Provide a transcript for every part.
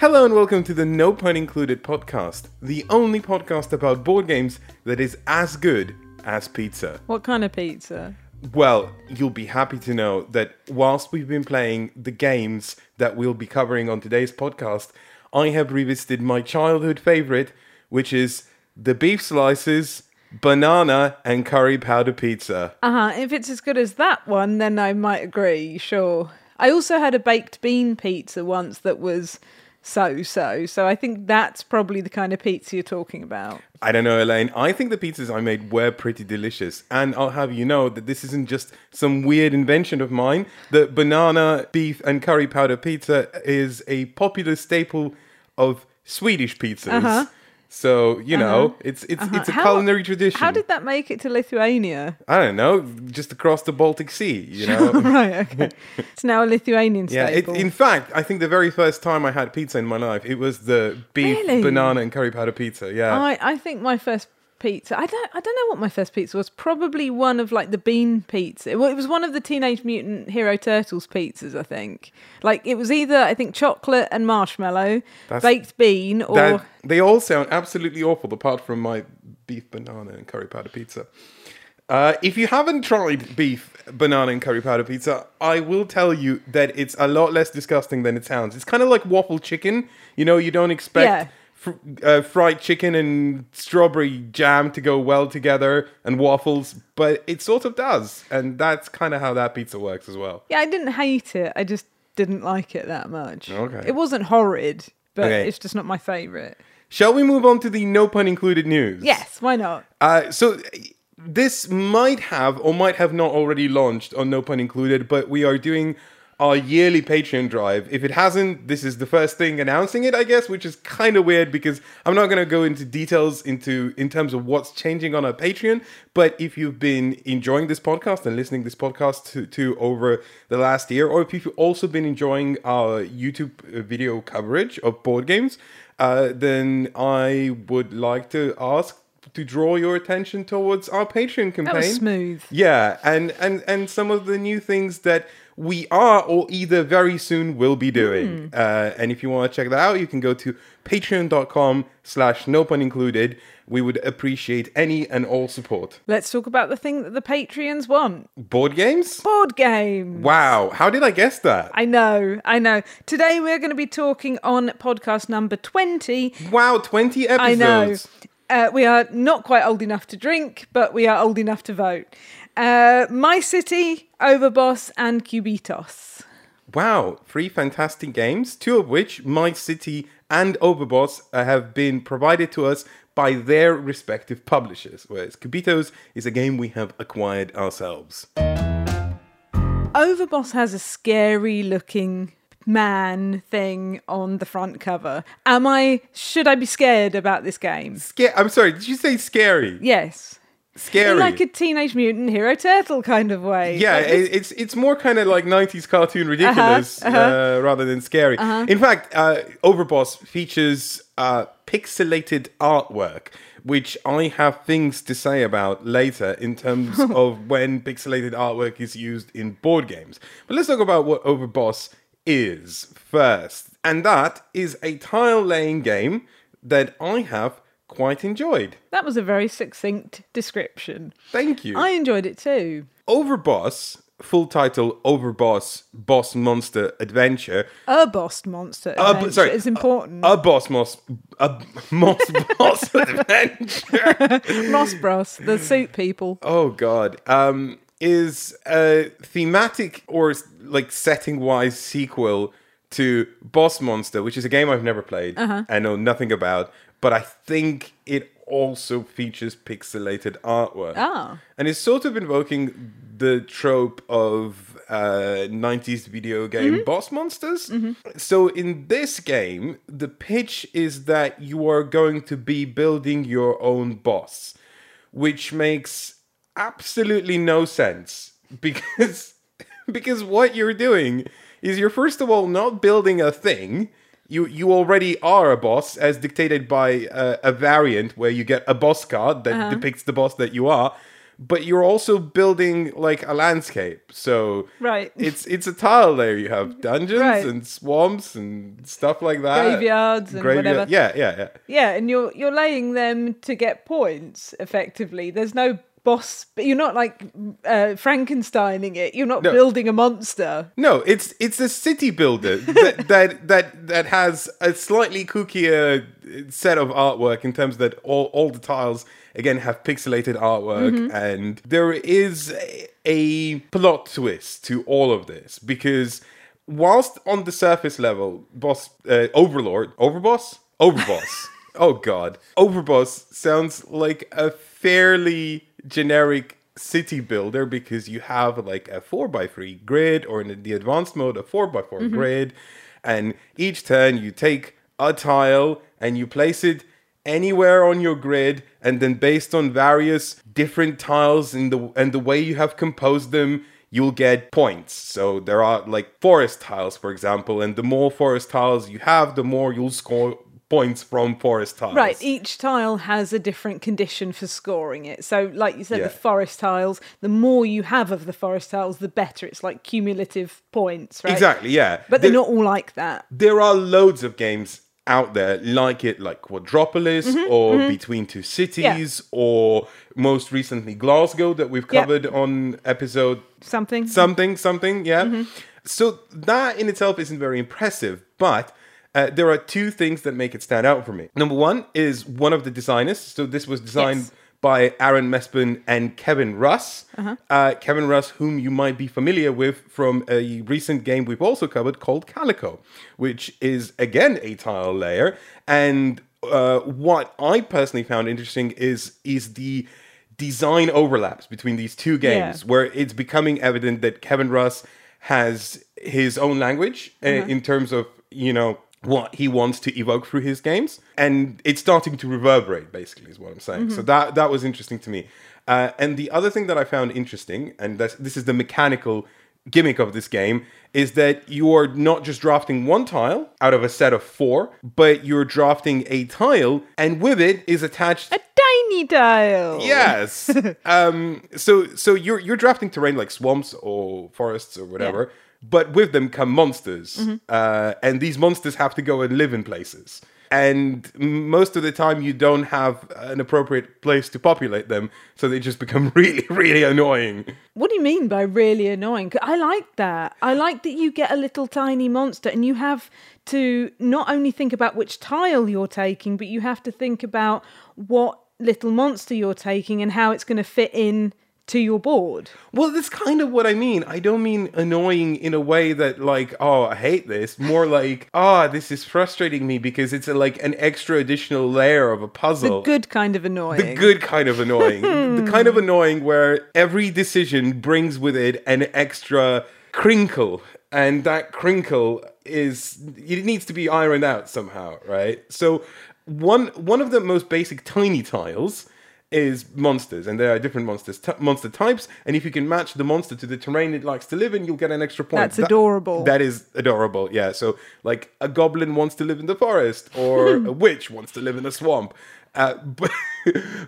Hello and welcome to the No Pun Included podcast, the only podcast about board games that is as good as pizza. What kind of pizza? Well, you'll be happy to know that whilst we've been playing the games that we'll be covering on today's podcast, I have revisited my childhood favorite, which is the beef slices, banana, and curry powder pizza. Uh huh. If it's as good as that one, then I might agree, sure. I also had a baked bean pizza once that was so so. So I think that's probably the kind of pizza you're talking about. I don't know, Elaine. I think the pizzas I made were pretty delicious. And I'll have you know that this isn't just some weird invention of mine. The banana, beef, and curry powder pizza is a popular staple of Swedish pizzas. Uh-huh. So, you know, uh-huh. it's it's uh-huh. it's a How- culinary tradition. How did that make it to Lithuania? I don't know, just across the Baltic Sea, you know. right, okay. It's now a Lithuanian Yeah, it, in fact, I think the very first time I had pizza in my life, it was the beef, Really? banana, and curry powder pizza. Yeah. I, I think my first pizza. I don't. I don't know what my first pizza was. Probably one of like the bean pizza. Well, it was one of the Teenage Mutant Hero Turtles pizzas. I think. Like it was either I think chocolate and marshmallow, That's- baked bean, or they all sound absolutely awful, apart from my beef banana and curry powder pizza. Uh, if you haven't tried beef banana and curry powder pizza, I will tell you that it's a lot less disgusting than it sounds. It's kind of like waffle chicken. You know, you don't expect Yeah. Fr- uh, fried chicken and strawberry jam to go well together and waffles, but it sort of does, and that's kind of how that pizza works as well. yeah, I didn't hate it. I just didn't like it that much. Okay. It wasn't horrid, but Okay. it's just not my favorite. Shall we move on to the no pun included news? Yes, why not? Uh, so this might have or might have not already launched on no pun included, but we are doing our yearly Patreon drive. If it hasn't, this is the first thing announcing it, I guess, which is kind of weird because I'm not going to go into details into in terms of what's changing on our Patreon. But if you've been enjoying this podcast and listening this podcast to, to over the last year, or if you've also been enjoying our YouTube video coverage of board games, uh, then I would like to ask to draw your attention towards our Patreon campaign. That was smooth. Yeah, and and and some of the new things that we are or either very soon will be doing. Hmm. Uh, and if you want to check that out, you can go to patreon.com slash no pun included. We would appreciate any and all support. Let's talk about the thing that the Patreons want: Board games? board game. Wow, how did I guess that? I know, I know. Today we're going to be talking on podcast number 20. Wow, 20 episodes. I know. Uh, we are not quite old enough to drink, but we are old enough to vote. Uh, My City, Overboss, and Cubitos. Wow, three fantastic games, two of which, My City and Overboss, uh, have been provided to us by their respective publishers, whereas Cubitos is a game we have acquired ourselves. Overboss has a scary looking man thing on the front cover. Am I, should I be scared about this game? Sca- I'm sorry, did you say scary? Yes. Scary. In like a Teenage Mutant Hero Turtle kind of way. yeah, Like it, it's it's more kind of like 90s cartoon ridiculous uh-huh. Uh, rather than scary. In fact, uh, Overboss features uh, pixelated artwork, which I have things to say about later in terms of when pixelated artwork is used in board games. But let's talk about what Overboss is first. And that is a tile laying game that I have quite enjoyed. that was a very succinct description. Thank you. I enjoyed it too. Overboss, full title Overboss Boss Monster Adventure. A boss monster adventure sorry, is important. A boss moss a moss boss adventure. Moss Bros, the suit people. Oh god. Um is a thematic or like setting wise sequel to Boss Monster, which is a game I've never played. I know nothing about, but I think it also features pixelated artwork. Ah. And it's sort of invoking the trope of uh, 90s video game boss monsters. So in this game, the pitch is that you are going to be building your own boss, which makes absolutely no sense because because what you're doing is you're first of all not building a thing. You you already are a boss, as dictated by uh, a variant where you get a boss card that depicts the boss that you are. but you're also building like a landscape. So Right. it's it's a tile layer. You have dungeons Right. and swamps and stuff like that. Graveyards and Graveyard- whatever. Yeah, yeah, yeah. Yeah, and you're you're laying them to get points. Effectively, there's no boss. But you're not like uh, Frankensteining it. You're not No. building a monster. No, it's it's a city builder that that that that has a slightly kookier set of artwork in terms that all all the tiles again have pixelated artwork Mm-hmm. and there is a, a plot twist to all of this because whilst on the surface level boss uh, overlord overboss overboss oh god overboss sounds like a fairly generic city builder because you have like a 4x3 grid or in the advanced mode a 4x4 mm-hmm. grid. And each turn you take a tile and you place it anywhere on your grid. And then based on various different tiles in the and the way you have composed them you'll get points. So there are like forest tiles for example. And the more forest tiles you have the more you'll score points from forest tiles Right, each tile has a different condition for scoring it. So, like you said, Yeah. the forest tiles, the more you have of the forest tiles, the better. It's like cumulative points, right? exactly yeah But they're not all like that. there are loads of games out there like it, like Quadropolis Mm-hmm, or Between Two Cities or most recently Glasgow that we've Yeah. covered on episode Something. something something yeah. Mm-hmm. So that in itself isn't very impressive, but. Uh, there are two things that make it stand out for me. Number one is one of the designers. So this was designed Yes. by Aaron Mesburne and Kevin Russ. Uh-huh. Uh, Kevin Russ, whom you might be familiar with from a recent game we've also covered called Calico, which is again a tile layer. And uh, what I personally found interesting is is the design overlaps between these two games, Yeah. where it's becoming evident that Kevin Russ has his own language uh, Uh-huh. in terms of you know what he wants to evoke through his games and it's starting to reverberate basically is what i'm saying Mm-hmm. so that that was interesting to me uh, and the other thing that i found interesting and this is the mechanical gimmick of this game is that you're not just drafting one tile out of a set of four but you're drafting a tile and with it is attached a tiny tile. Yes. um. So so you're you're drafting terrain like swamps or forests or whatever, but with them come monsters, Mm-hmm. uh, and these monsters have to go and live in places. And most of the time, you don't have an appropriate place to populate them, so they just become really, really annoying. What do you mean by really annoying? I like that. I like that you get a little tiny monster and you have to not only think about which tile you're taking, but you have to think about what little monster you're taking and how it's going to fit in to your board. Well, that's kind of what I mean. I don't mean annoying in a way that, like, oh, I hate this. More like, oh, this is frustrating me because it's a, like an extra additional layer of a puzzle. The good kind of annoying. The good kind of annoying. the kind of annoying where every decision brings with it an extra crinkle. And that crinkle is it needs to be ironed out somehow, right? So one one of the most basic tiny tiles is monsters, and there are different monsters, t- monster types. And if you can match the monster to the terrain it likes to live in, you'll get an extra point. That's That- adorable. that is adorable. Yeah. So like a goblin wants to live in the forest, or a witch wants to live in a swamp. Uh, but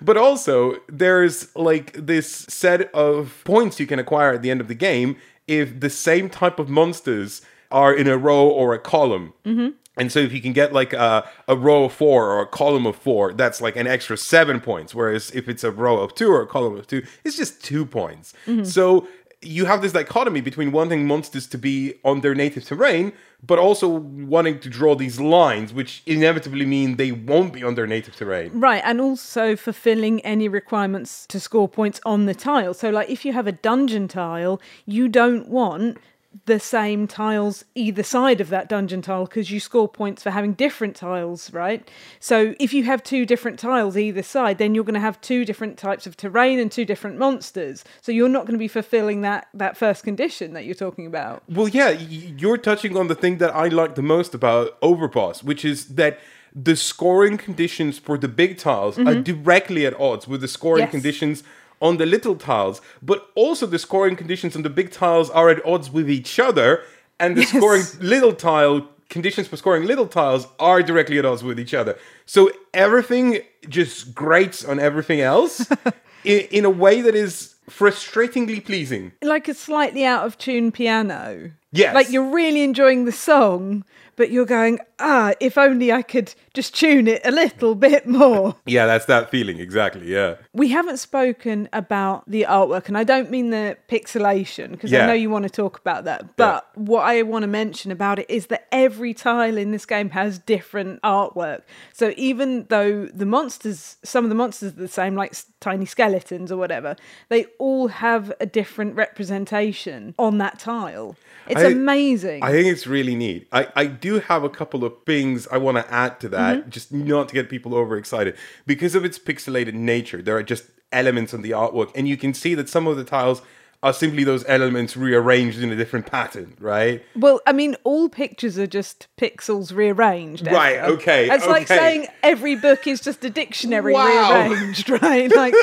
but also there's like this set of points you can acquire at the end of the game if the same type of monsters are in a row or a column. Mm-hmm. And so if you can get like a, a row of four or a column of four, that's like an extra seven points. Whereas if it's a row of two or a column of two, it's just two points. Mm-hmm. So you have this dichotomy between wanting monsters to be on their native terrain, but also wanting to draw these lines, which inevitably mean they won't be on their native terrain. Right, and also fulfilling any requirements to score points on the tile. So, like, if you have a dungeon tile, you don't want the same tiles either side of that dungeon tile because you score points for having different tiles, right? So, if you have two different tiles either side, then you're going to have two different types of terrain and two different monsters. So, you're not going to be fulfilling that that first condition that you're talking about. Well, yeah, you're touching on the thing that I like the most about Overboss, which is that the scoring conditions for the big tiles are mm-hmm. directly at odds with the scoring Yes. conditions on the little tiles, but also the scoring conditions on the big tiles are at odds with each other, and the Yes. scoring little tile conditions for scoring little tiles are directly at odds with each other. So everything just grates on everything else in, in a way that is frustratingly pleasing. Like a slightly out of tune piano. Yes. Like you're really enjoying the song, but you're going, ah, if only I could just tune it a little bit more. Yeah, that's that feeling, exactly. Yeah. We haven't spoken about the artwork, and I don't mean the pixelation, because Yeah. I know you want to talk about that. But what I want to mention about it is that every tile in this game has different artwork. So even though the monsters, some of the monsters are the same, like tiny skeletons or whatever, they all have a different representation on that tile. It's I- amazing. I think it's really neat. I, I do have a couple of things I want to add to that, Mm-hmm. just not to get people overexcited. Because of its pixelated nature, there are just elements in the artwork, and you can see that some of the tiles are simply those elements rearranged in a different pattern, right? Well, I mean, all pictures are just pixels rearranged. Right, okay, It's like saying every book is just a dictionary Wow. rearranged, right? Like,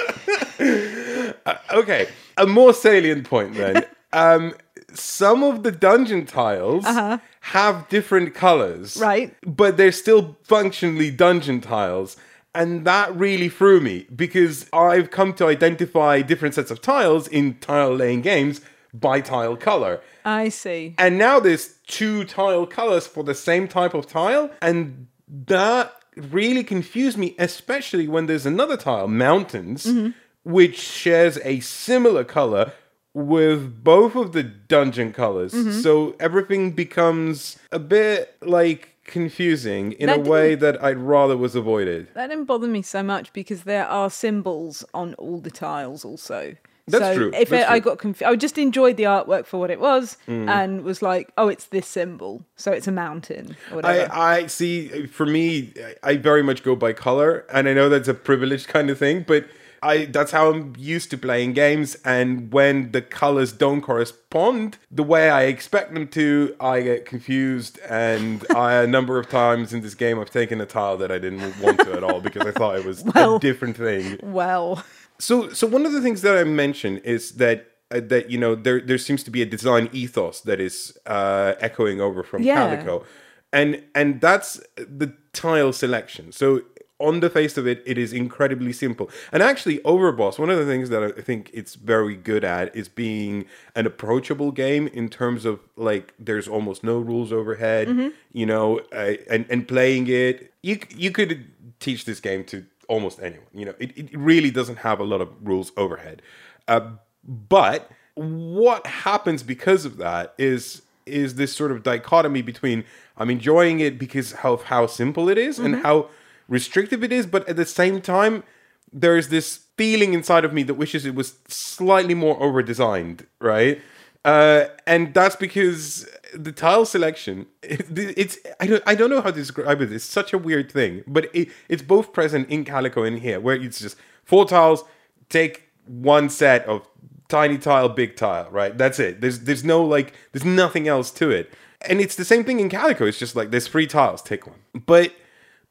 Okay, a more salient point then. um, some of the dungeon tiles have different colors, Uh-huh. Right. But they're still functionally dungeon tiles. And that really threw me because I've come to identify different sets of tiles in tile laying games by tile color. I see. And now there's two tile colors for the same type of tile, and that really confused me, especially when there's another tile, mountains, which shares a similar color with both of the dungeon colors. So everything becomes a bit like confusing in That a way that I'd rather was avoided. That didn't bother me so much because there are symbols on all the tiles also. That's so true, If that's it, I got confused, I just enjoyed the artwork for what it was Mm. and was like, oh, it's this symbol. So it's a mountain or whatever. I, I see. For me, I very much go by color, and I know that's a privileged kind of thing, but I that's how I'm used to playing games. And when the colors don't correspond the way I expect them to, I get confused. And I, a number of times in this game, I've taken a tile that I didn't want to at all because I thought it was Well. a different thing. well, So, so one of the things that I mentioned is that uh, that you know there there seems to be a design ethos that is uh, echoing over from Yeah. Calico, and and that's the tile selection. So on the face of it, it is incredibly simple. And actually, Overboss, one of the things that I think it's very good at is being an approachable game in terms of like there's almost no rules overhead. You know, uh, and and playing it, you you could teach this game to almost anyone. You know, it, it really doesn't have a lot of rules overhead. Uh, but what happens because of that is is this sort of dichotomy between I'm enjoying it because of how simple it is and how restrictive it is, but at the same time, there is this feeling inside of me that wishes it was slightly more over designed, right? Uh, and that's because the tile selection it's I don't I don't know how to describe it. It's such a weird thing, but it, it's both present in Calico and here, where it's just four tiles, take one set of tiny tile, big tile, right? That's it. There's there's no like there's nothing else to it. And it's the same thing in Calico. It's just like there's three tiles, take one. But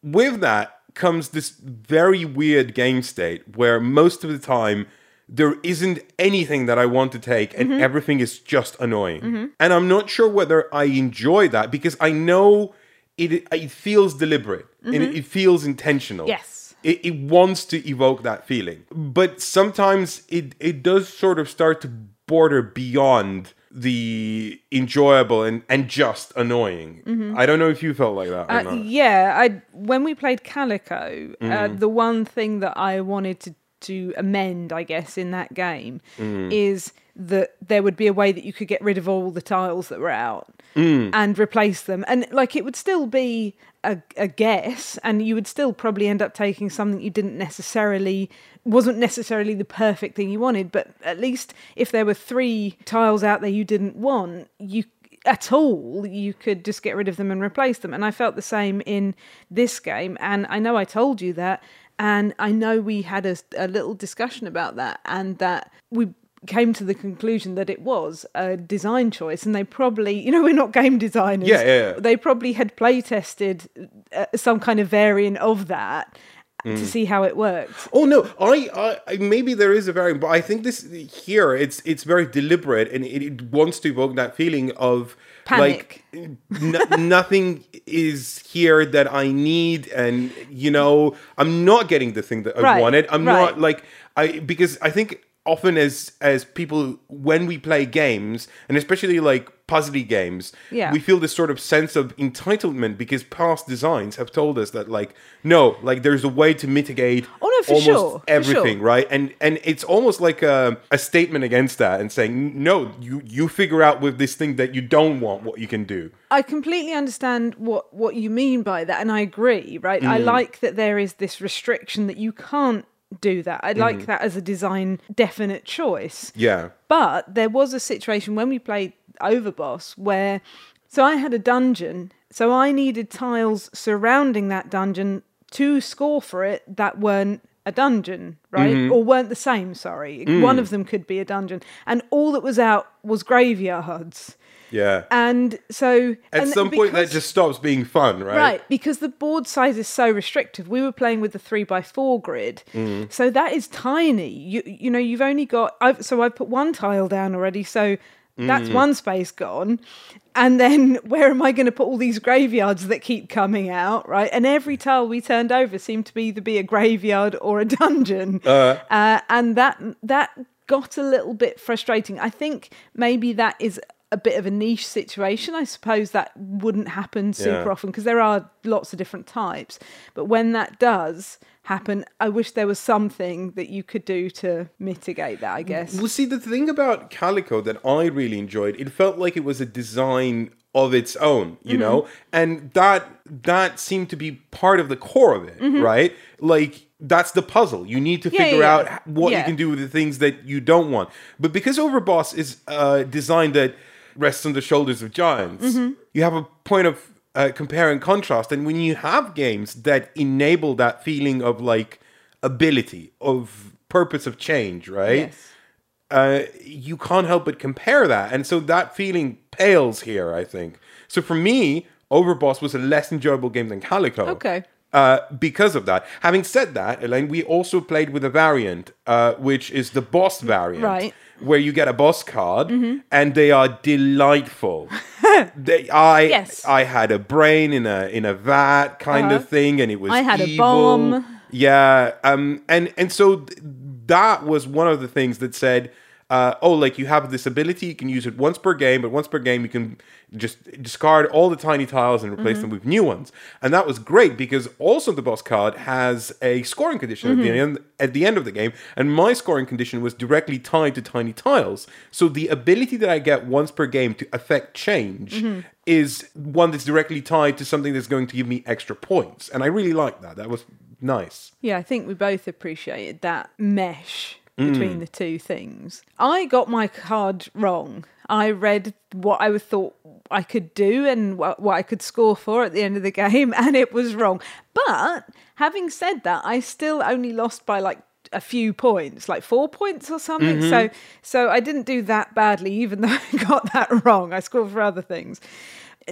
with that comes this very weird game state where most of the time there isn't anything that I want to take and mm-hmm. everything is just annoying. Mm-hmm. And I'm not sure whether I enjoy that because I know it it feels deliberate and it, it feels intentional. Yes. It, it wants to evoke that feeling. But sometimes it, it does sort of start to border beyond the enjoyable and, and just annoying. I don't know if you felt like that Uh, yeah, I when we played Calico, uh, Mm. the one thing that I wanted to to amend, I guess, in that game Mm. is that there would be a way that you could get rid of all the tiles that were out Mm. and replace them, and like it would still be a, a guess, and you would still probably end up taking something you didn't necessarily wasn't necessarily the perfect thing you wanted, but at least if there were three tiles out there you didn't want, you at all, you could just get rid of them and replace them. And I felt the same in this game. And I know I told you that. And I know we had a, a little discussion about that, and that we came to the conclusion that it was a design choice. And they probably, you know, we're not game designers. Yeah, yeah, yeah. They probably had play tested uh, some kind of variant of that. to see how it worked. Oh no, I, I I- maybe there is a variant, but I think this here it's it's very deliberate and it, it wants to evoke that feeling of Panic. like n- nothing is here that I need, and you know I'm not getting the thing that I Right, wanted. I'm right. not like I because I think often as as people when we play games and especially like puzzly games Yeah. we feel this sort of sense of entitlement because past designs have told us that like no like there's a way to mitigate Oh, no, almost sure, everything sure. right and and it's almost like a, a statement against that and saying no you you figure out with this thing that you don't want what you can do I completely understand what what you mean by that, and I agree. Right, I mm. like that there is this restriction that you can't do that. I like that as a design definite choice. yeah But there was a situation when we played Overboss where, so I had a dungeon, so I needed tiles surrounding that dungeon to score for it that weren't a dungeon, right? Mm-hmm. Or weren't the same, sorry. Mm. One of them could be a dungeon. And all that was out was graveyards. Yeah And so. at and some point that just stops being fun right Right, because the board size is so restrictive. We were playing with the three by four grid, Mm. so that is tiny. You you know you've only got. I've, so I've put one tile down already, so Mm. that's one space gone. And then where am I going to put all these graveyards that keep coming out? Right, and every tile we turned over seemed to be either be a graveyard or a dungeon, uh, and that that got a little bit frustrating. I think maybe that is a bit of a niche situation. I suppose that wouldn't happen super Yeah. often because there are lots of different types. But when that does happen, I wish there was something that you could do to mitigate that, I guess. Well, see, the thing about Calico that I really enjoyed, it felt like it was a design of its own, you Mm-hmm. know, and that that seemed to be part of the core of it, right? Like that's the puzzle. You need to Mm-hmm. Yeah, figure yeah, out what you can do with the things that you don't want. But because Overboss is a design that rests on the shoulders of giants, Mm-hmm. you have a point of uh, compare and contrast. And when you have games that enable that feeling of like ability, of purpose of change, right? Yes. uh, you can't help but compare that. And so that feeling pales here, I think. So for me, Overboss was a less enjoyable game than Calico. Okay. Uh, because of that. Having said that, Elaine, we also played with a variant, uh, which is the boss variant. Right. Where you get a boss card and they are delightful. they, I Yes. I had a brain in a in a vat kind Uh-huh. of thing, and it was I had a bomb. Yeah, um, and and so th- that was one of the things that said, uh, oh, like you have this ability, you can use it once per game, but once per game you can just discard all the tiny tiles and replace them mm-hmm. with new ones, and that was great because also the boss card has a scoring condition at the mm-hmm. end at the end of the game, and my scoring condition was directly tied to tiny tiles, so the ability that I get once per game to affect change. Mm-hmm. Is one that's directly tied to something that's going to give me extra points, and I really like that. That was nice. Yeah, I think we both appreciated that mesh Mm. between the two things. I got my card wrong. I read what I thought I could do and what, what I could score for at the end of the game, and it was wrong. But having said that, I still only lost by like a few points, like four points or something. Mm-hmm. So, so I didn't do that badly, even though I got that wrong. I scored for other things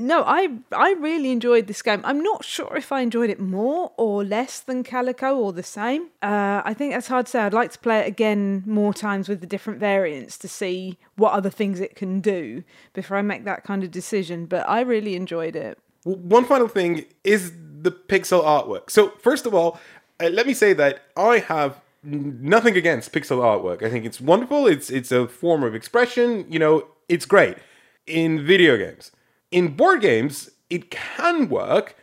no, I I really enjoyed this game. I'm not sure if I enjoyed it more or less than Calico or the same. Uh, I think that's hard to say. I'd like to play it again more times with the different variants to see what other things it can do before I make that kind of decision. But I really enjoyed it. One final thing is the pixel artwork. So, first of all, uh, let me say that I have nothing against pixel artwork. I think it's wonderful. It's it's a form of expression. You know, it's great in video games. In board games, it can work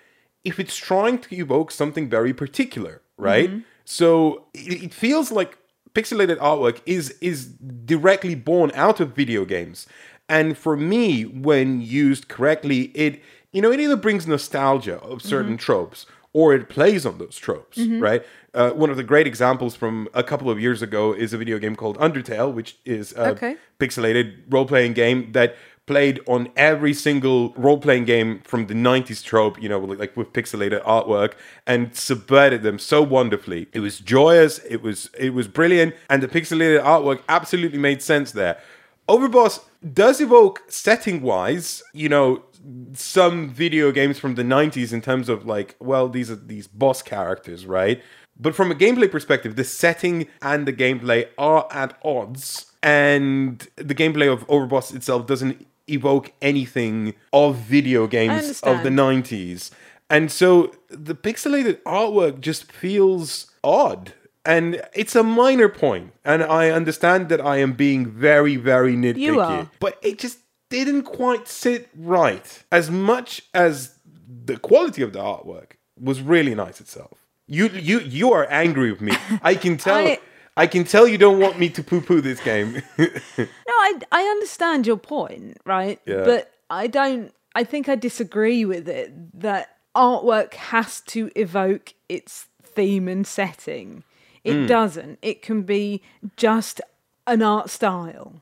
if it's trying to evoke something very particular, right? Mm-hmm. So it, it feels like pixelated artwork is is directly born out of video games. And for me, when used correctly, it you know it either brings nostalgia of certain mm-hmm. tropes or it plays on those tropes, mm-hmm. right? Uh, one of the great examples from a couple of years ago is a video game called Undertale, which is a Okay. pixelated role playing game that played on every single role playing game from the 90s trope, you know, like, with pixelated artwork and subverted them so wonderfully. It was joyous, it was it was brilliant, and the pixelated artwork absolutely made sense there. Overboss does evoke setting wise, you know, some video games from the 90s in terms of like, well, these are these boss characters, right? But from a gameplay perspective, the setting and the gameplay are at odds, and the gameplay of Overboss itself doesn't evoke anything of video games of the 90s. And so the pixelated artwork just feels odd. And it's a minor point, and I understand that I am being very, very nitpicky. You are. But it just didn't quite sit right. As much as the quality of the artwork was really nice itself. You you you are angry with me. I can tell I, I- can tell you don't want me to poo-poo this game. No, I I understand your point, right? Yeah. But I don't. I think I disagree with it that artwork has to evoke its theme and setting. It Hmm. doesn't. It can be just an art style.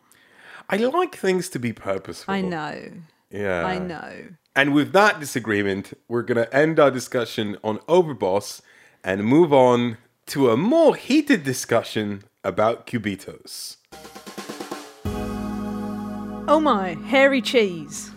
I like things to be purposeful. I know. Yeah. I know. And with that disagreement, we're going to end our discussion on Overboss and move on to a more heated discussion about Cubitos. Oh my, hairy cheese.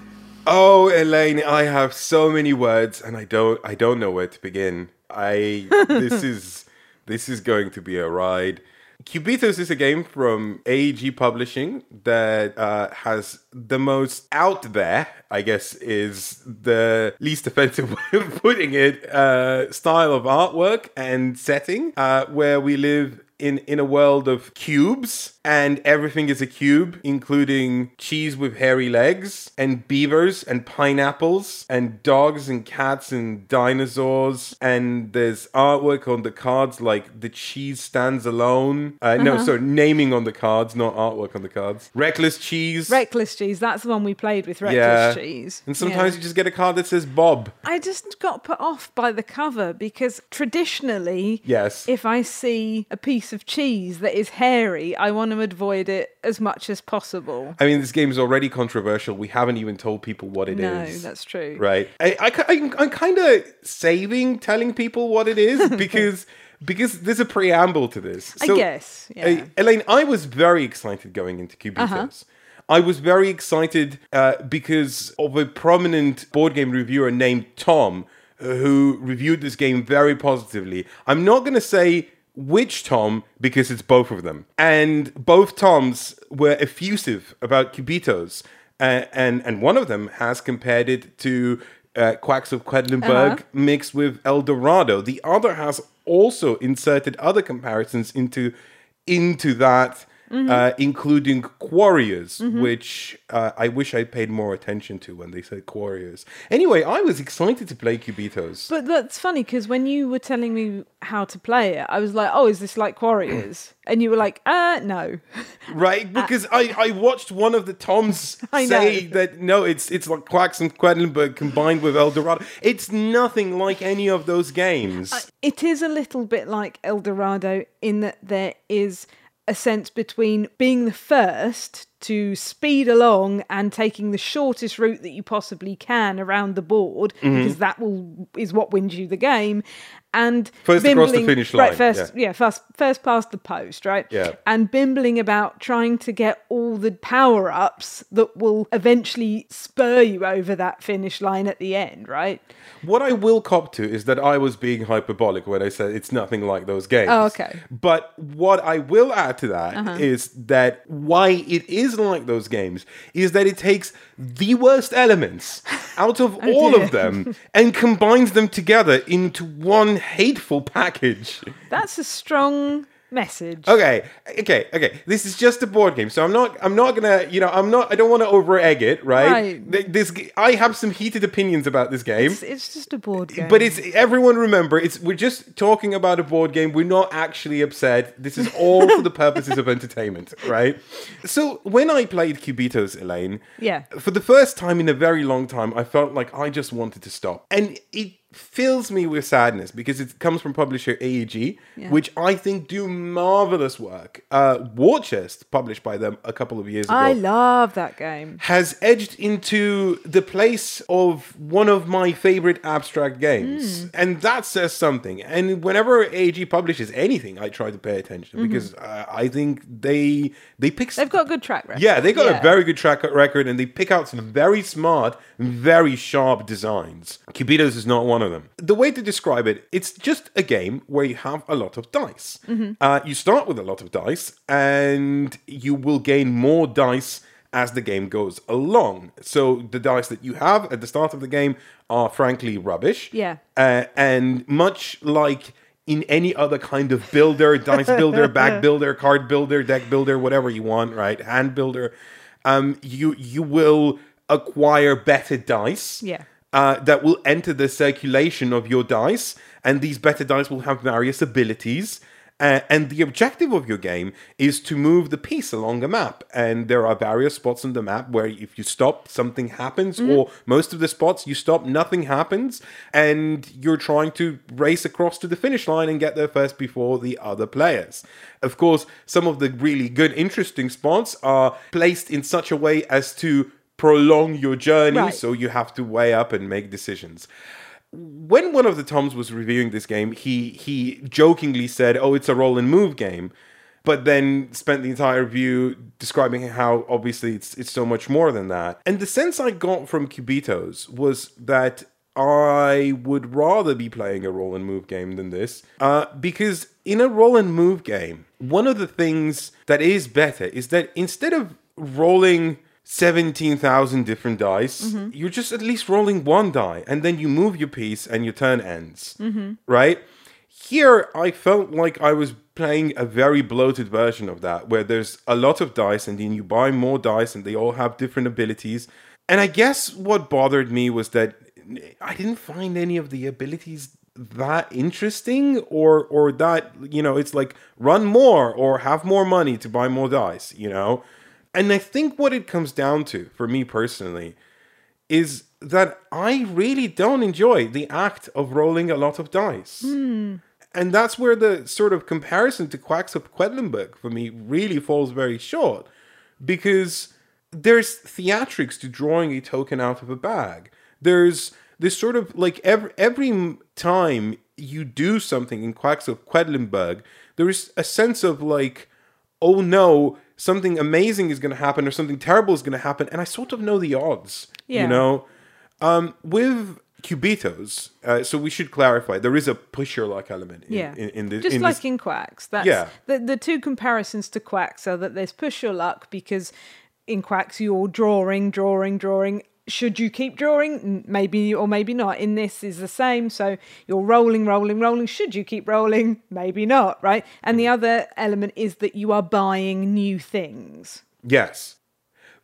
Oh, Elaine, I have so many words and I don't I don't know where to begin. I this is this is going to be a ride. Cubitos is a game from AEG Publishing that uh, has the most out there, I guess, is the least offensive way of putting it, uh, style of artwork and setting, uh, where we live in in a world of cubes and everything is a cube including cheese with hairy legs and beavers and pineapples and dogs and cats and dinosaurs and there's artwork on the cards like the cheese stands alone uh, no sorry naming on the cards not artwork on the cards reckless cheese Reckless cheese. That's the one we played with. Reckless yeah cheese. and sometimes Yeah. you just get a card that says bob I just got put off by the cover because traditionally, Yes. if I see a piece of cheese that is hairy, I want to avoid it as much as possible. I mean, this game is already controversial. We haven't even told people what it is. no, that's true. right. I, I, I'm, kind of saving telling people what it is because because there's a preamble to this. I So, guess, yeah. Uh-huh. uh, Elaine, I was very excited going into Cubitos. I was very excited uh, because of a prominent board game reviewer named Tom uh, who reviewed this game very positively. I'm not going to say which Tom because it's both of them. And both Toms were effusive about Cubitos. Uh, and, and one of them has compared it to uh, Quacks of Quedlinburg Uh-huh. mixed with El Dorado. The other has also inserted other comparisons into into that, Mm-hmm. uh, including Quarriors, which uh, I wish I paid more attention to when they said Quarriors. Anyway, I was excited to play Cubitos. But that's funny because when you were telling me how to play it, I was like, "Oh, is this like Quarriors?" and you were like, "Uh, no." Right, because I, I watched one of the Toms say that no, it's it's like Quacks and Quedlinburg combined with El Dorado. It's nothing like any of those games. It is a little bit like El Dorado in that there is a sense between being the first to speed along and taking the shortest route that you possibly can around the board Mm-hmm. because that will is what wins you the game and First across the bimbling- finish line, right first yeah. yeah first first past the post right Yeah. and bimbling about trying to get all the power ups that will eventually spur you over that finish line at the end right What I will cop to is that I was being hyperbolic when I said it's nothing like those games. Oh, okay. Uh-huh. But what I will add to that is that why it is like those games is that it takes the worst elements out of all Oh, dear. of them and combines them together into one hateful package. that's a strong message Okay, okay, okay. This is just a board game, so I'm not. I'm not gonna. You know, I'm not. I don't want to over egg it, right? Right. This. I have some heated opinions about this game. It's, it's just a board game. But it's everyone remember it's we're just talking about a board game. We're not actually upset. This is all for the purposes of entertainment, right? So when I played Cubitos, Elaine, Yeah. for the first time in a very long time, I felt like I just wanted to stop, and it fills me with sadness because it comes from publisher AEG, Yeah. which I think do marvelous work. Uh, War Chest, published by them a couple of years ago I love that game. has edged into the place of one of my favorite abstract games. Hmm. And that says something. And whenever AEG publishes anything, I try to pay attention because uh, I think they they pick Mm-hmm. They've got a good track record. yeah, they got Yeah. a very good track record and they pick out some very smart, very sharp designs. Cubitos is not one of them. The way to describe it, it's just a game where you have a lot of dice. Uh, you start with a lot of dice, and you will gain more dice as the game goes along. So the dice that you have at the start of the game are frankly rubbish. Yeah. Uh, and much like in any other kind of builder, dice builder, back builder, card builder, deck builder, whatever you want, right? Hand builder, um, you you will acquire better dice. Yeah. Uh, that will enter the circulation of your dice, and these better dice will have various abilities. Uh, and the objective of your game is to move the piece along a map. And there are various spots on the map where if you stop, something happens, or most of the spots you stop, nothing happens. And you're trying to race across to the finish line and get there first before the other players. Of course, some of the really good, interesting spots are placed in such a way as to prolong your journey. Right. So you have to weigh up and make decisions when one of the Toms was reviewing this game, he he jokingly said, "Oh, it's a roll and move game," but then spent the entire review describing how obviously it's it's so much more than that. And the sense I got from Cubitos was that I would rather be playing a roll and move game than this, uh, because in a roll and move game, one of the things that is better is that instead of rolling 17,000 different dice, mm-hmm. you're just at least rolling one die and then you move your piece and your turn ends. Mm-hmm. Right? Here, I felt like I was playing a very bloated version of that, where there's a lot of dice and then you buy more dice and they all have different abilities. And I guess what bothered me was that I didn't find any of the abilities that interesting or or that you know it's like run more or have more money to buy more dice you know and I think what it comes down to, for me personally, is that I really don't enjoy the act of rolling a lot of dice. Hmm. And that's where the sort of comparison to Quacks of Quedlinburg for me really falls very short. Because there's theatrics to drawing a token out of a bag. There's this sort of like every, every time you do something in Quacks of Quedlinburg, there is a sense of like, oh no, something amazing is going to happen or something terrible is going to happen, and I sort of know the odds. Yeah. You know, um, with Cubitos, uh, so we should clarify there is a push your luck element. In, Yeah. In, in, the, Just in like this, in Quacks. That's Yeah. the the two comparisons to Quacks are that there's push your luck because in Quacks you're drawing, drawing, drawing. Should you keep drawing? Maybe or maybe not. In this is the same. So you're rolling, rolling, rolling. Should you keep rolling? Maybe not, right? And the other element is that you are buying new things. Yes.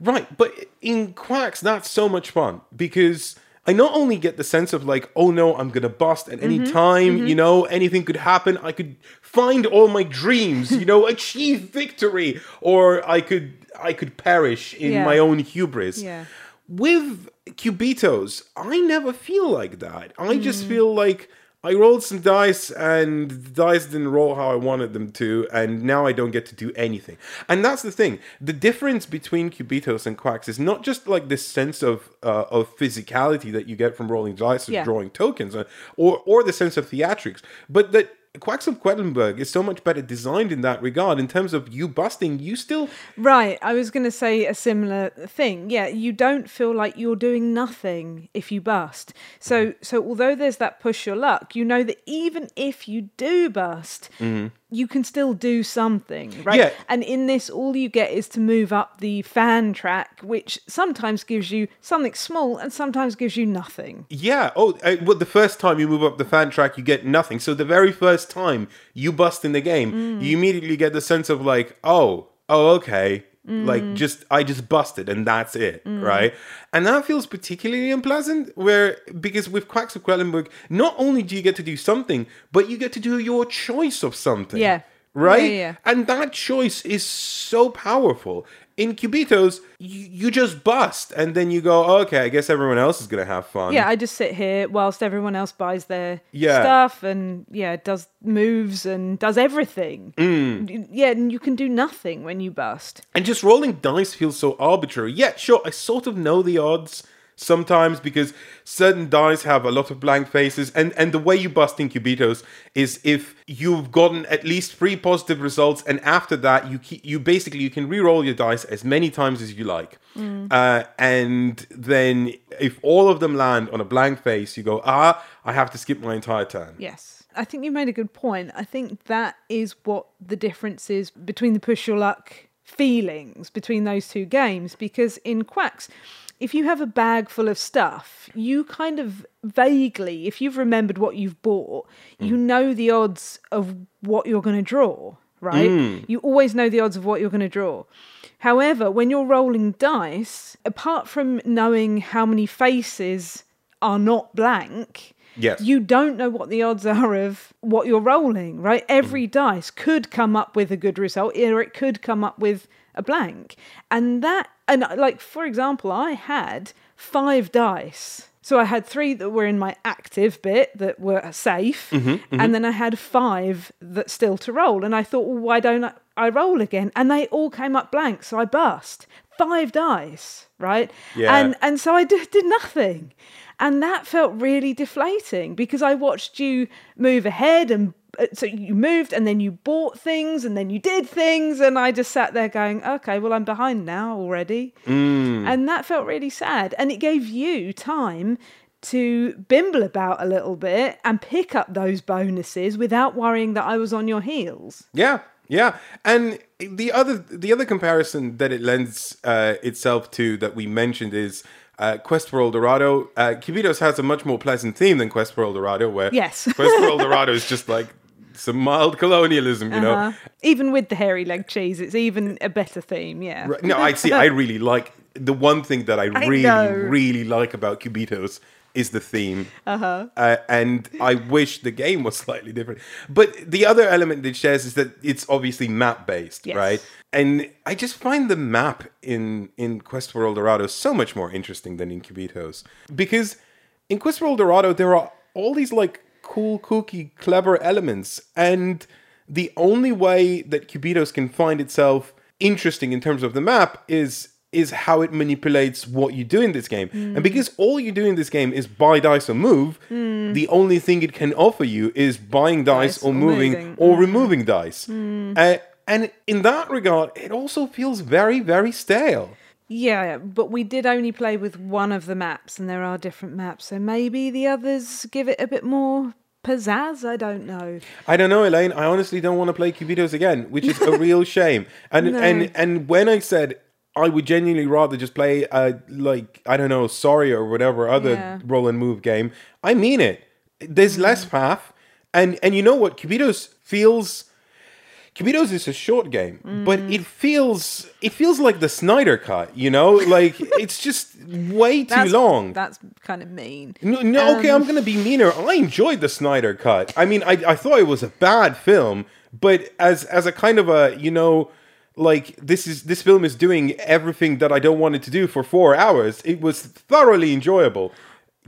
Right, but in Quacks, that's so much fun because I not only get the sense of like, oh no, I'm gonna bust at any Mm-hmm. time, you know, anything could happen. I could find all my dreams, you know, achieve victory, or I could I could perish in Yeah. my own hubris. Yeah. With Cubitos, I never feel like that. I Mm. just feel like I rolled some dice and the dice didn't roll how I wanted them to, and now I don't get to do anything. And that's the thing. The difference between Cubitos and Quacks is not just like this sense of uh, of physicality that you get from rolling dice or Yeah. drawing tokens, uh, or or the sense of theatrics, but that Quacks of Quedlinburg is so much better designed in that regard. In terms of you busting, you still Right. I was going to say a similar thing. Yeah, you don't feel like you're doing nothing if you bust. So mm-hmm. so although there's that push your luck, you know that even if you do bust, mm-hmm. You can still do something, right? Yeah. And in this all you get is to move up the fan track, which sometimes gives you something small and sometimes gives you nothing. Yeah. Oh, uh, well, the first time you move up the fan track, you get nothing. So the very first time you bust in the game, you immediately get the sense of like, oh, oh, okay. Like mm. just I just busted and that's it, mm. right? And that feels particularly unpleasant where because with Quacks of Quedlinburg, not only do you get to do something, but you get to do your choice of something. Yeah. Right? Yeah, yeah. And that choice is so powerful. In Cubitos, you, you just bust and then you go, okay, I guess everyone else is going to have fun. Yeah, I just sit here whilst everyone else buys their Yeah. stuff and yeah, does moves and does everything. Mm. Yeah, and you can do nothing when you bust. And just rolling dice feels so arbitrary. Yeah, sure, I sort of know the odds. Sometimes because certain dice have a lot of blank faces and and the way you bust in cubitos is if you've gotten at least three positive results and after that you keep, you basically you can re-roll your dice as many times as you like uh, and then if all of them land on a blank face you go ah i have to skip my entire turn Yes. I think you made a good point. I think that is what the difference is between the push your luck feelings between those two games because in Quacks, if you have a bag full of stuff, you kind of vaguely, if you've remembered what you've bought, hmm. you know the odds of what you're going to draw, right? Hmm. You always know the odds of what you're going to draw. However, when you're rolling dice, apart from knowing how many faces are not blank, Yes. you don't know what the odds are of what you're rolling, right? Every mm. dice could come up with a good result, or it could come up with a blank. And that, and like, for example, I had five dice. So I had three that were in my active bit that were safe, mm-hmm, mm-hmm. and then I had five that still to roll. And I thought, well, why don't I, I roll again? And they all came up blank, so I bust five dice, right? Yeah. And and so I did, did nothing. And that felt really deflating because I watched you move ahead and uh, so you moved and then you bought things and then you did things and I just sat there going, okay, well I'm behind now already. And that felt really sad. And it gave you time to bimble about a little bit and pick up those bonuses without worrying that I was on your heels. Yeah, yeah, and the other the other comparison that it lends uh, itself to that we mentioned is uh, Quest for El Dorado. Uh, Cubitos has a much more pleasant theme than Quest for El Dorado, where Yes. Quest for El Dorado is just like some mild colonialism, you know. Uh, even with the hairy leg cheese, it's even a better theme, yeah. Right, No, I see. I really like the one thing that I, I really, know. really like about Cubitos is the theme, uh-huh. and I wish the game was slightly different. But the other element it shares is that it's obviously map based, Yes. right? And I just find the map in in Quest for El Dorado so much more interesting than in Cubitos because in Quest for El Dorado there are all these like cool, kooky, clever elements, and the only way that Cubitos can find itself interesting in terms of the map is is how it manipulates what you do in this game. And hmm. because all you do in this game is buy dice or move, hmm. the only thing it can offer you is buying dice, Dice or or moving moving. or hmm. removing dice. Uh, and in that regard, it also feels very, very stale. Yeah, but we did only play with one of the maps, and there are different maps, so maybe the others give it a bit more pizzazz. I don't know. I don't know, Elaine. I honestly don't want to play Cubitos again, which is a real shame. And No. and and when I said I would genuinely rather just play a like I don't know, sorry or whatever other Yeah. roll and move game, I mean it. There's less path, and and you know what? Cubitos feels. Cubitos is a short game, but Mm. it feels it feels like the Snyder cut. You know, like it's just way too That's, long. That's kind of mean. No, no okay, I'm going to be meaner. I enjoyed the Snyder cut. I mean, I, I thought it was a bad film, but as as a kind of a you know, like this is this film is doing everything that I don't want it to do for four hours. It was thoroughly enjoyable.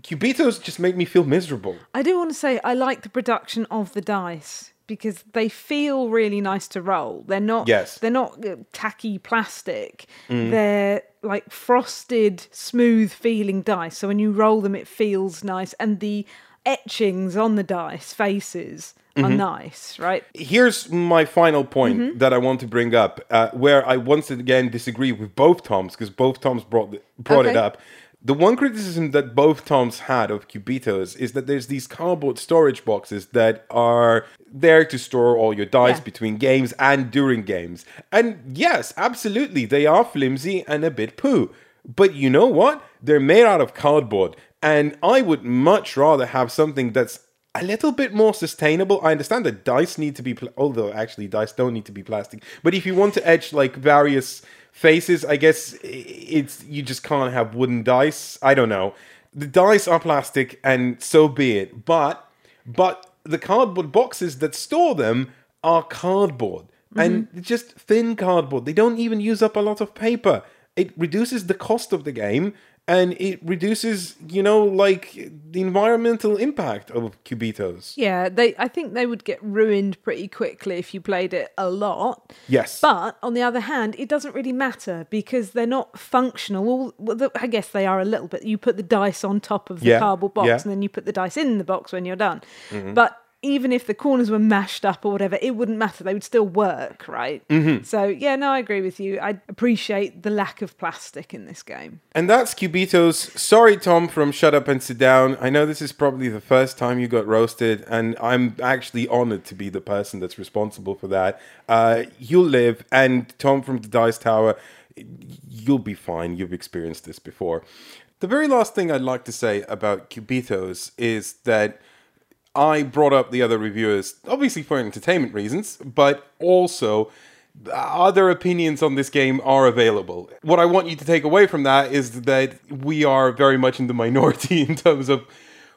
Cubitos just make me feel miserable. I do want to say I like the production of the dice because they feel really nice to roll. They're not Yes. they're not uh, tacky plastic. They're like frosted, smooth feeling dice. So when you roll them it feels nice and the etchings on the dice faces are nice, right? Here's my final point that I want to bring up, uh, where I once again disagree with both Toms because both Toms brought the, brought it up. The one criticism that both Toms had of Cubitos is that there's these cardboard storage boxes that are there to store all your dice Yeah. between games and during games. And yes, absolutely, they are flimsy and a bit poo. But you know what? They're made out of cardboard. And I would much rather have something that's a little bit more sustainable. I understand that dice need to be, pl- although actually dice don't need to be plastic. But if you want to etch like various faces, I guess it's you just can't have wooden dice. I don't know. The dice are plastic, and so be it. But but the cardboard boxes that store them are cardboard and mm-hmm. just thin cardboard. They don't even use up a lot of paper. It reduces the cost of the game. And it reduces, you know, like the environmental impact of cubitos. Yeah, they. I think they would get ruined pretty quickly if you played it a lot. Yes. But on the other hand, it doesn't really matter because they're not functional. All, well, I guess they are a little bit. You put the dice on top of the Yeah, cardboard box, yeah. Mm-hmm. and then you put the dice in the box when you're done. But even if the corners were mashed up or whatever, it wouldn't matter. They would still work, right? Mm-hmm. So yeah, no, I agree with you. I appreciate the lack of plastic in this game. And that's Cubitos. Sorry, Tom from Shut Up and Sit Down. I know this is probably the first time you got roasted, and I'm actually honored to be the person that's responsible for that. Uh, you'll live, and Tom from the Dice Tower, you'll be fine. You've experienced this before. The very last thing I'd like to say about Cubitos is that I brought up the other reviewers, obviously for entertainment reasons, but also uh, other opinions on this game are available. What I want you to take away from that is that we are very much in the minority in terms of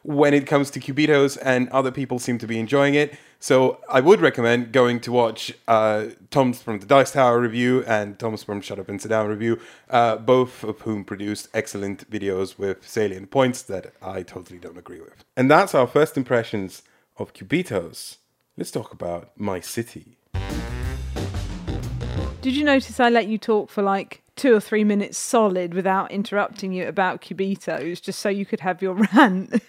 when it comes to Cubitos, and other people seem to be enjoying it. So I would recommend going to watch uh, Tom's from the Dice Tower review and Tom's from Shut Up and Sit Down review, uh, both of whom produced excellent videos with salient points that I totally don't agree with. And that's our first impressions of Cubitos. Let's talk about My City. Did you notice I let you talk for like two or three minutes solid without interrupting you about cubitos, just so you could have your rant?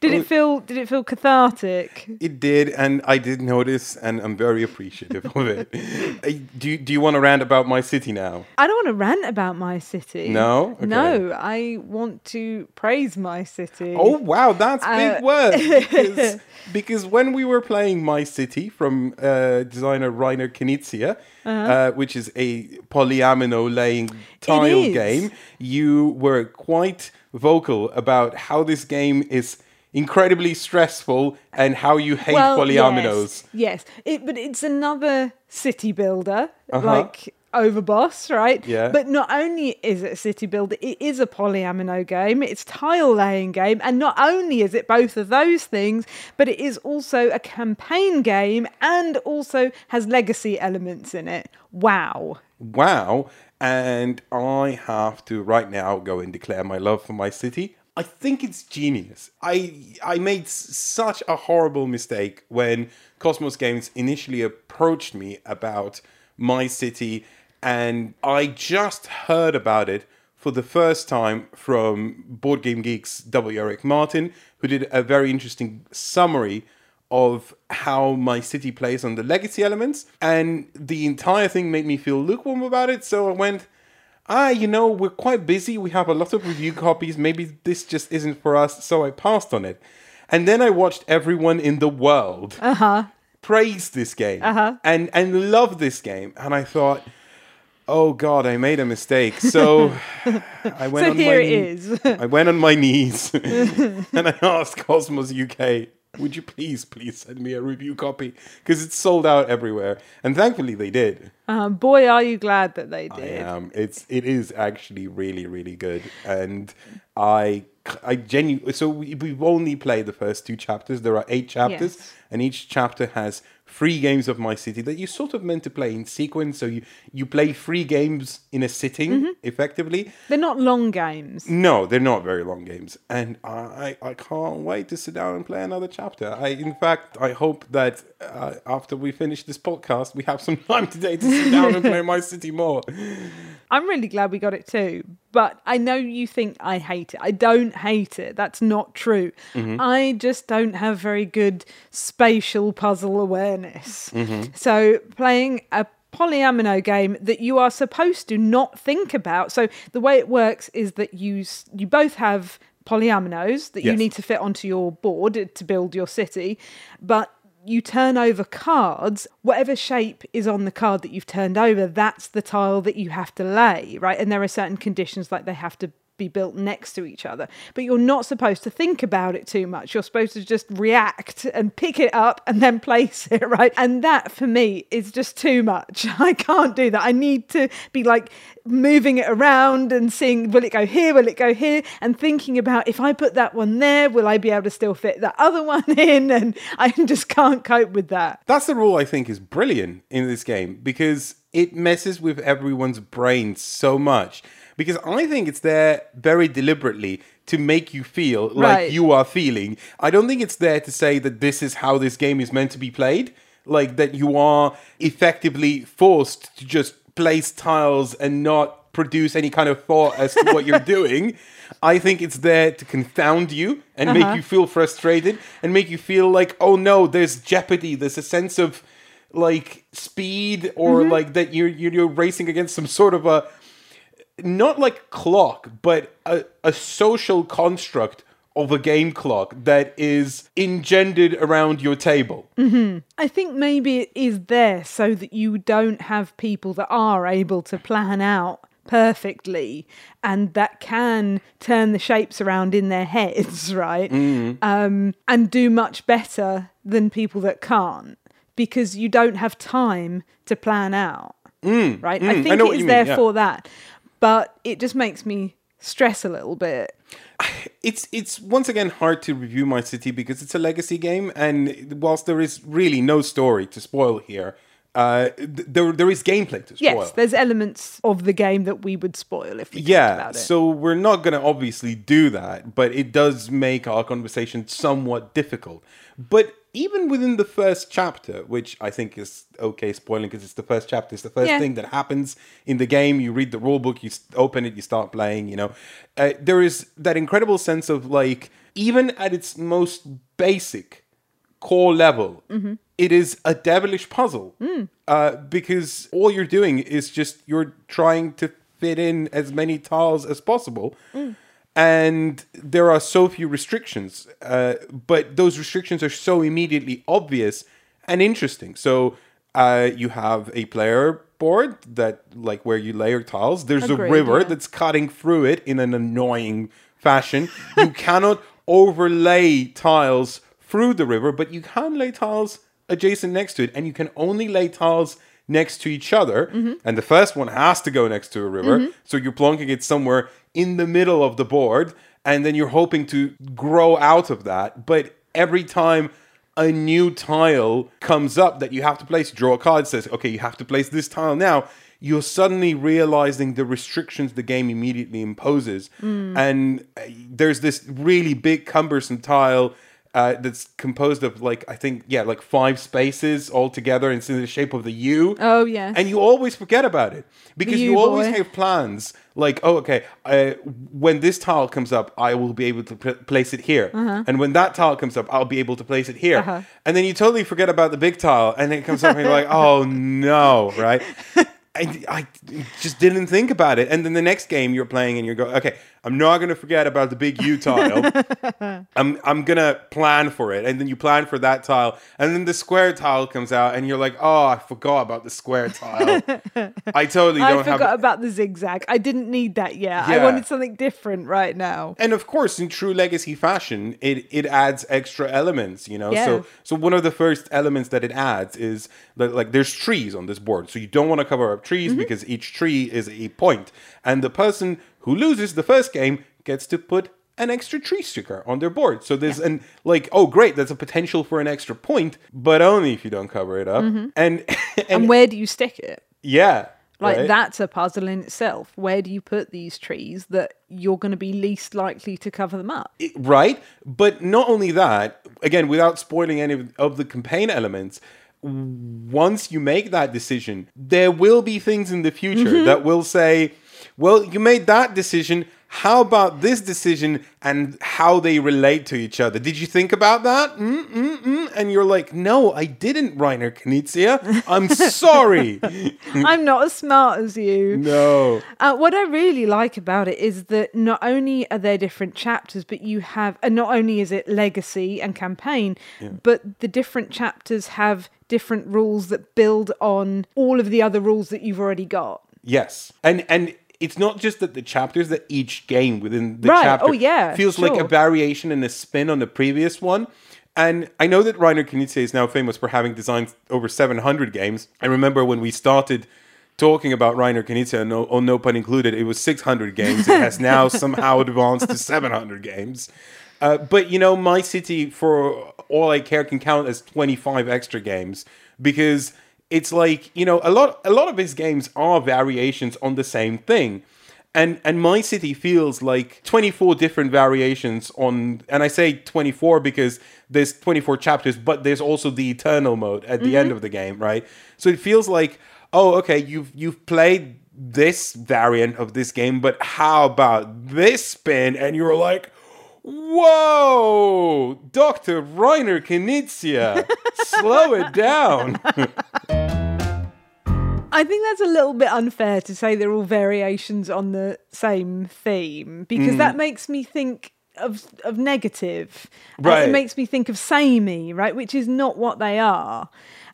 did it feel? Did it feel cathartic? It did, and I did notice, and I'm very appreciative of it. Uh, do you, do you want to rant about my city now? I don't want to rant about my city. No? Okay. no, I want to praise my city. Oh wow, that's big Uh, words. Because, because when we were playing My City from uh, designer Reiner Knizia, uh which is a polyomino laying tile game, you were quite vocal about how this game is incredibly stressful and how you hate polyominos. Yes, yes. It, but it's another city builder, Uh-huh. like Overboss, right? Yeah. But not only is it a city builder, it is a polyomino game. It's tile laying game, and not only is it both of those things, but it is also a campaign game and also has legacy elements in it. Wow. wow and i have to right now go and declare my love for my city. I think it's genius. I i made such a horrible mistake when Kosmos games initially approached me about my city and i just heard about it for the first time from BoardGameGeek's w eric martin who did a very interesting summary of how my city plays on the legacy elements, and the entire thing made me feel lukewarm about it. So I went, ah, you know, we're quite busy. We have a lot of review copies. Maybe this just isn't for us. So I passed on it. And then I watched everyone in the world praise this game and and love this game, and I thought. Oh God! I made a mistake. So I went So on here my it is. I went on my knees and I asked Kosmos UK, would you please, please send me a review copy? Because it's sold out everywhere. And thankfully they did. Um, boy, are you glad that they I did. am. It's it is actually really, really good. And I I genuinely so we, we've only played the first two chapters. There are eight chapters, Yes. and each chapter has three games of my city that you sort of meant to play in sequence. So you you play three games in a sitting, Mm-hmm. effectively. They're not long games. No, they're not very long games, and I I can't wait to sit down and play another chapter. I in fact I hope that uh, after we finish this podcast, we have some time today to sit down and play my city more. I'm really glad we got it too. But I know you think I hate it. I don't hate it. That's not true. I just don't have very good spatial puzzle awareness. Mm-hmm. So playing a polyomino game that you are supposed to not think about. So the way it works is that you you both have polyominos that you need to fit onto your board to build your city, but you turn over cards, whatever shape is on the card that you've turned over, that's the tile that you have to lay, right? And there are certain conditions like they have to be built next to each other. But you're not supposed to think about it too much. You're supposed to just react and pick it up and then place it, right? And that for me is just too much. I can't do that. I need to be like moving it around and seeing will it go here, will it go here, and thinking about if I put that one there, will I be able to still fit that other one in? And I just can't cope with that. That's the rule I think is brilliant in this game because it messes with everyone's brains so much. because I think it's there very deliberately to make you feel like you are feeling. I don't think it's there to say that this is how this game is meant to be played, like that you are effectively forced to just place tiles and not produce any kind of thought as to what you're doing. I think it's there to confound you and make uh-huh. you feel frustrated and make you feel like, oh no, there's jeopardy. There's a sense of like speed or mm-hmm. like that you're you're you're racing against some sort of a not like clock, but a, a social construct of a game clock that is engendered around your table. Mm-hmm. I think maybe it is there so that you don't have people that are able to plan out perfectly and that can turn the shapes around in their heads, right? Mm-hmm. Um, and do much better than people that can't because you don't have time to plan out, mm, right? Mm, I think know what it is you mean, there yeah. for that, but it just makes me stress a little bit. It's it's once again hard to review my city because it's a legacy game, and whilst there is really no story to spoil here, uh, th- there there is gameplay to spoil. Yes, there's elements of the game that we would spoil if we talked yeah about it. so we're not going to obviously do that but it does make our conversation somewhat difficult but even within the first chapter which i think is okay spoiling because it's the first chapter it's the first Yeah. thing that happens in the game you read the rule book you open it you start playing you know uh, there is that incredible sense of like even at its most basic core level, it is a devilish puzzle. Uh, because all you're doing is just you're trying to fit in as many tiles as possible. And there are so few restrictions, uh, but those restrictions are so immediately obvious and interesting. So uh, you have a player board that, like, where you layer tiles. There's Agreed, a river that's cutting through it in an annoying fashion. You cannot overlay tiles through the river, but you can lay tiles adjacent next to it, and you can only lay tiles next to each other. Mm-hmm. And the first one has to go next to a river, mm-hmm. so you're plonking it somewhere in the middle of the board, and then you're hoping to grow out of that. But every time a new tile comes up that you have to place, draw a card, says, okay, you have to place this tile now. You're suddenly realizing the restrictions the game immediately imposes. Mm. And uh, there's this really big, cumbersome tile uh, that's composed of, like, I think, yeah, like five spaces all together. And it's in the shape of the U. Oh, yes. And you always forget about it because you U always have plans like, oh, okay, uh, when this tile comes up, I will be able to pl- place it here. And when that tile comes up, I'll be able to place it here. Uh-huh. And then you totally forget about the big tile, and then it comes up, and you're like, oh no, right? I, I just didn't think about it. And then the next game you're playing, and you're going, okay, I'm not going to forget about the big U tile. I'm I'm gonna plan for it, and then you plan for that tile, and then the square tile comes out, and you're like, oh, I forgot about the square tile. I totally don't I forgot have. about the zigzag. I didn't need that yet. I wanted something different right now. and of course, in true legacy fashion, it it adds extra elements. You know, Yeah. so so one of the first elements that it adds is that like there's trees on this board, so you don't want to cover up trees Mm-hmm. because each tree is a point, and the person who loses the first game gets to put an extra tree sticker on their board. So there's an like, oh great, there's a potential for an extra point, but only if you don't cover it up. And and, Mm-hmm. And where do you stick it? yeah, Like right? that's a puzzle in itself. Where do you put these trees that you're going to be least likely to cover them up? It- right? But not only that, again, without spoiling any of the campaign elements, once you make that decision, there will be things in the future mm-hmm. that will say, well, you made that decision. How about this decision and how they relate to each other? Did you think about that? Mm, mm, mm. And you're like, no, I didn't, Reiner Knizia. I'm sorry. I'm not as smart as you. no. Uh, what I really like about it is that not only are there different chapters, but you have, and not only is it legacy and campaign, but the different chapters have different rules that build on all of the other rules that you've already got. Yes, and and it's not just that the chapters that each game within the Right. chapter Oh, yeah, feels like a variation and a spin on the previous one. And I know that Reiner Knizia is now famous for having designed over 700 games. I remember when we started talking about Reiner Knizia, no, oh, no pun included, it was 600 games. It has now somehow advanced to 700 games. Uh, but you know, my city, for all I care, can count as 25 extra games because it's like you know a lot. A lot of his games are variations on the same thing, And and my city feels like 24 different variations on and I say 24 because there's 24 chapters, but there's also the eternal mode at the end mm-hmm. of the game, right? So it feels like, oh, okay, you've you've played this variant of this game, but how about this spin? And you're like, whoa, Dr. Reiner Knizia, slow it down. I think that's a little bit unfair to say they're all variations on the same theme because Mm. that makes me think of of negative. Right. It makes me think of samey, right? Which is not what they are.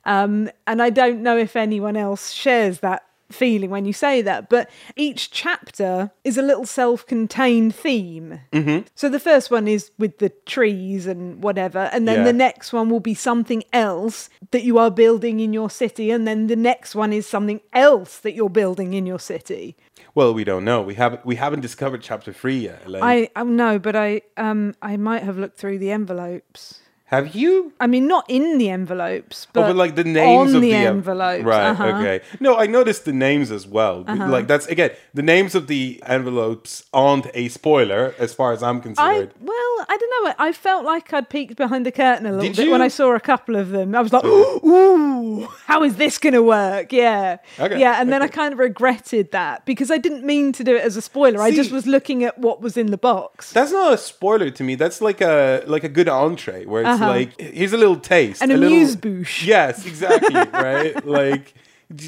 Um, and I don't know if anyone else shares that feeling when you say that, but each chapter is a little self-contained theme. Mm-hmm. So the first one is with the trees and whatever, and then Yeah. the next one will be something else that you are building in your city, and then the next one is something else that you're building in your city. well, we don't know. We haven't we haven't discovered chapter three yet, Elaine. I um, no, but I um I might have looked through the envelopes. Have you? I mean, not in the envelopes, but, oh, but like the names of the, the en- envelopes. Right. uh-huh. Okay. No, I noticed the names as well. Like that's again, the names of the envelopes aren't a spoiler as far as I'm I concerned. well, I don't know. I felt like I'd peeked behind the curtain a little Did bit when? I saw a couple of them. I was like, "Ooh, how is this going to work?" Yeah, Okay, yeah. And then I kind of regretted that because I didn't mean to do it as a spoiler. I just was looking at what was in the box. That's not a spoiler to me. That's like a like a good entree where it's like here's a little taste, Uh-huh. An a little- amuse-bouche. Yes, exactly. right. Like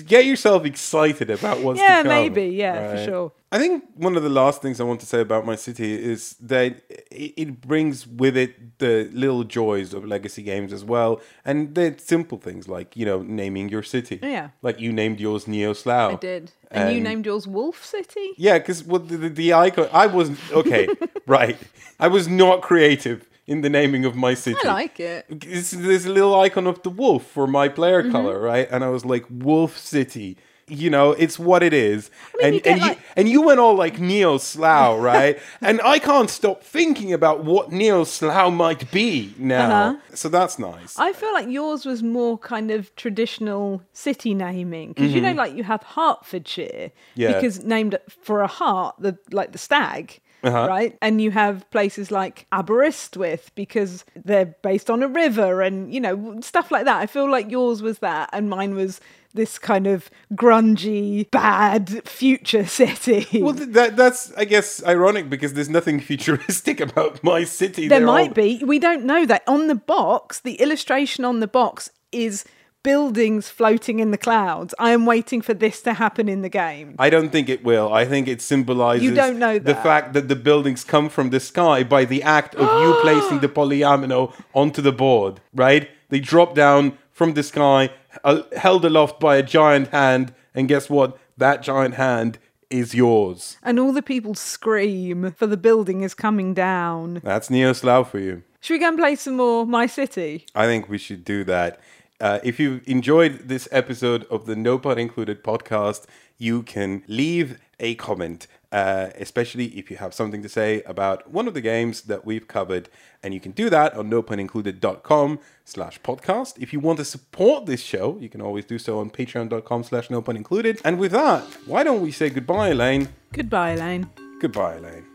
get yourself excited about what's Yeah, to come, maybe, yeah, for sure. I think one of the last things I want to say about my city is that it, brings with it the little joys of legacy games as well, and the simple things like you know naming your city. Yeah. like you named yours Neo Slough. I did, and you named yours Wolf City. Yeah, because well, the, the, the icon. I was okay, right. I was not creative in the naming of my city. I like it. It's, there's a little icon of the wolf for my player Mm-hmm. color, right? And I was like, Wolf City. You know, it's what it is. mean, and you and, you, and you went all like Neo Slough, right? and I can't stop thinking about what Neo Slough might be now. Uh-huh. So that's nice. I feel like yours was more kind of traditional city naming because you know, like you have Hertfordshire, Mm-hmm. Yeah. because named for a heart, the like the stag. Uh-huh. Right, and you have places like Aberystwyth because they're based on a river, and you know stuff like that. I feel like yours was that, and mine was this kind of grungy, bad future city. well, that that's I guess ironic because there's nothing futuristic about my city. There They're might all- be. We don't know that. On the box, the illustration on the box is buildings floating in the clouds. I am waiting for this to happen in the game. I don't think it will. I think it symbolizes You don't know the fact that the buildings come from the sky by the act of you placing the polyomino onto the board, right? They drop down from the sky, uh, held aloft by a giant hand, and guess what? That giant hand is yours. And all the people scream for the building is coming down. That's Neo Slough for you. Should we go and play some more My City? I think we should do that. Uh, if you enjoyed this episode of the No Pun Included podcast, you can leave a comment, uh, especially if you have something to say about one of the games that we've covered. And you can do that on nopunincluded.com slash podcast. If you want to support this show, you can always do so on patreon.com slash nopunincluded. And with that, why don't we say goodbye, Elaine? Goodbye, Elaine. Goodbye, Elaine.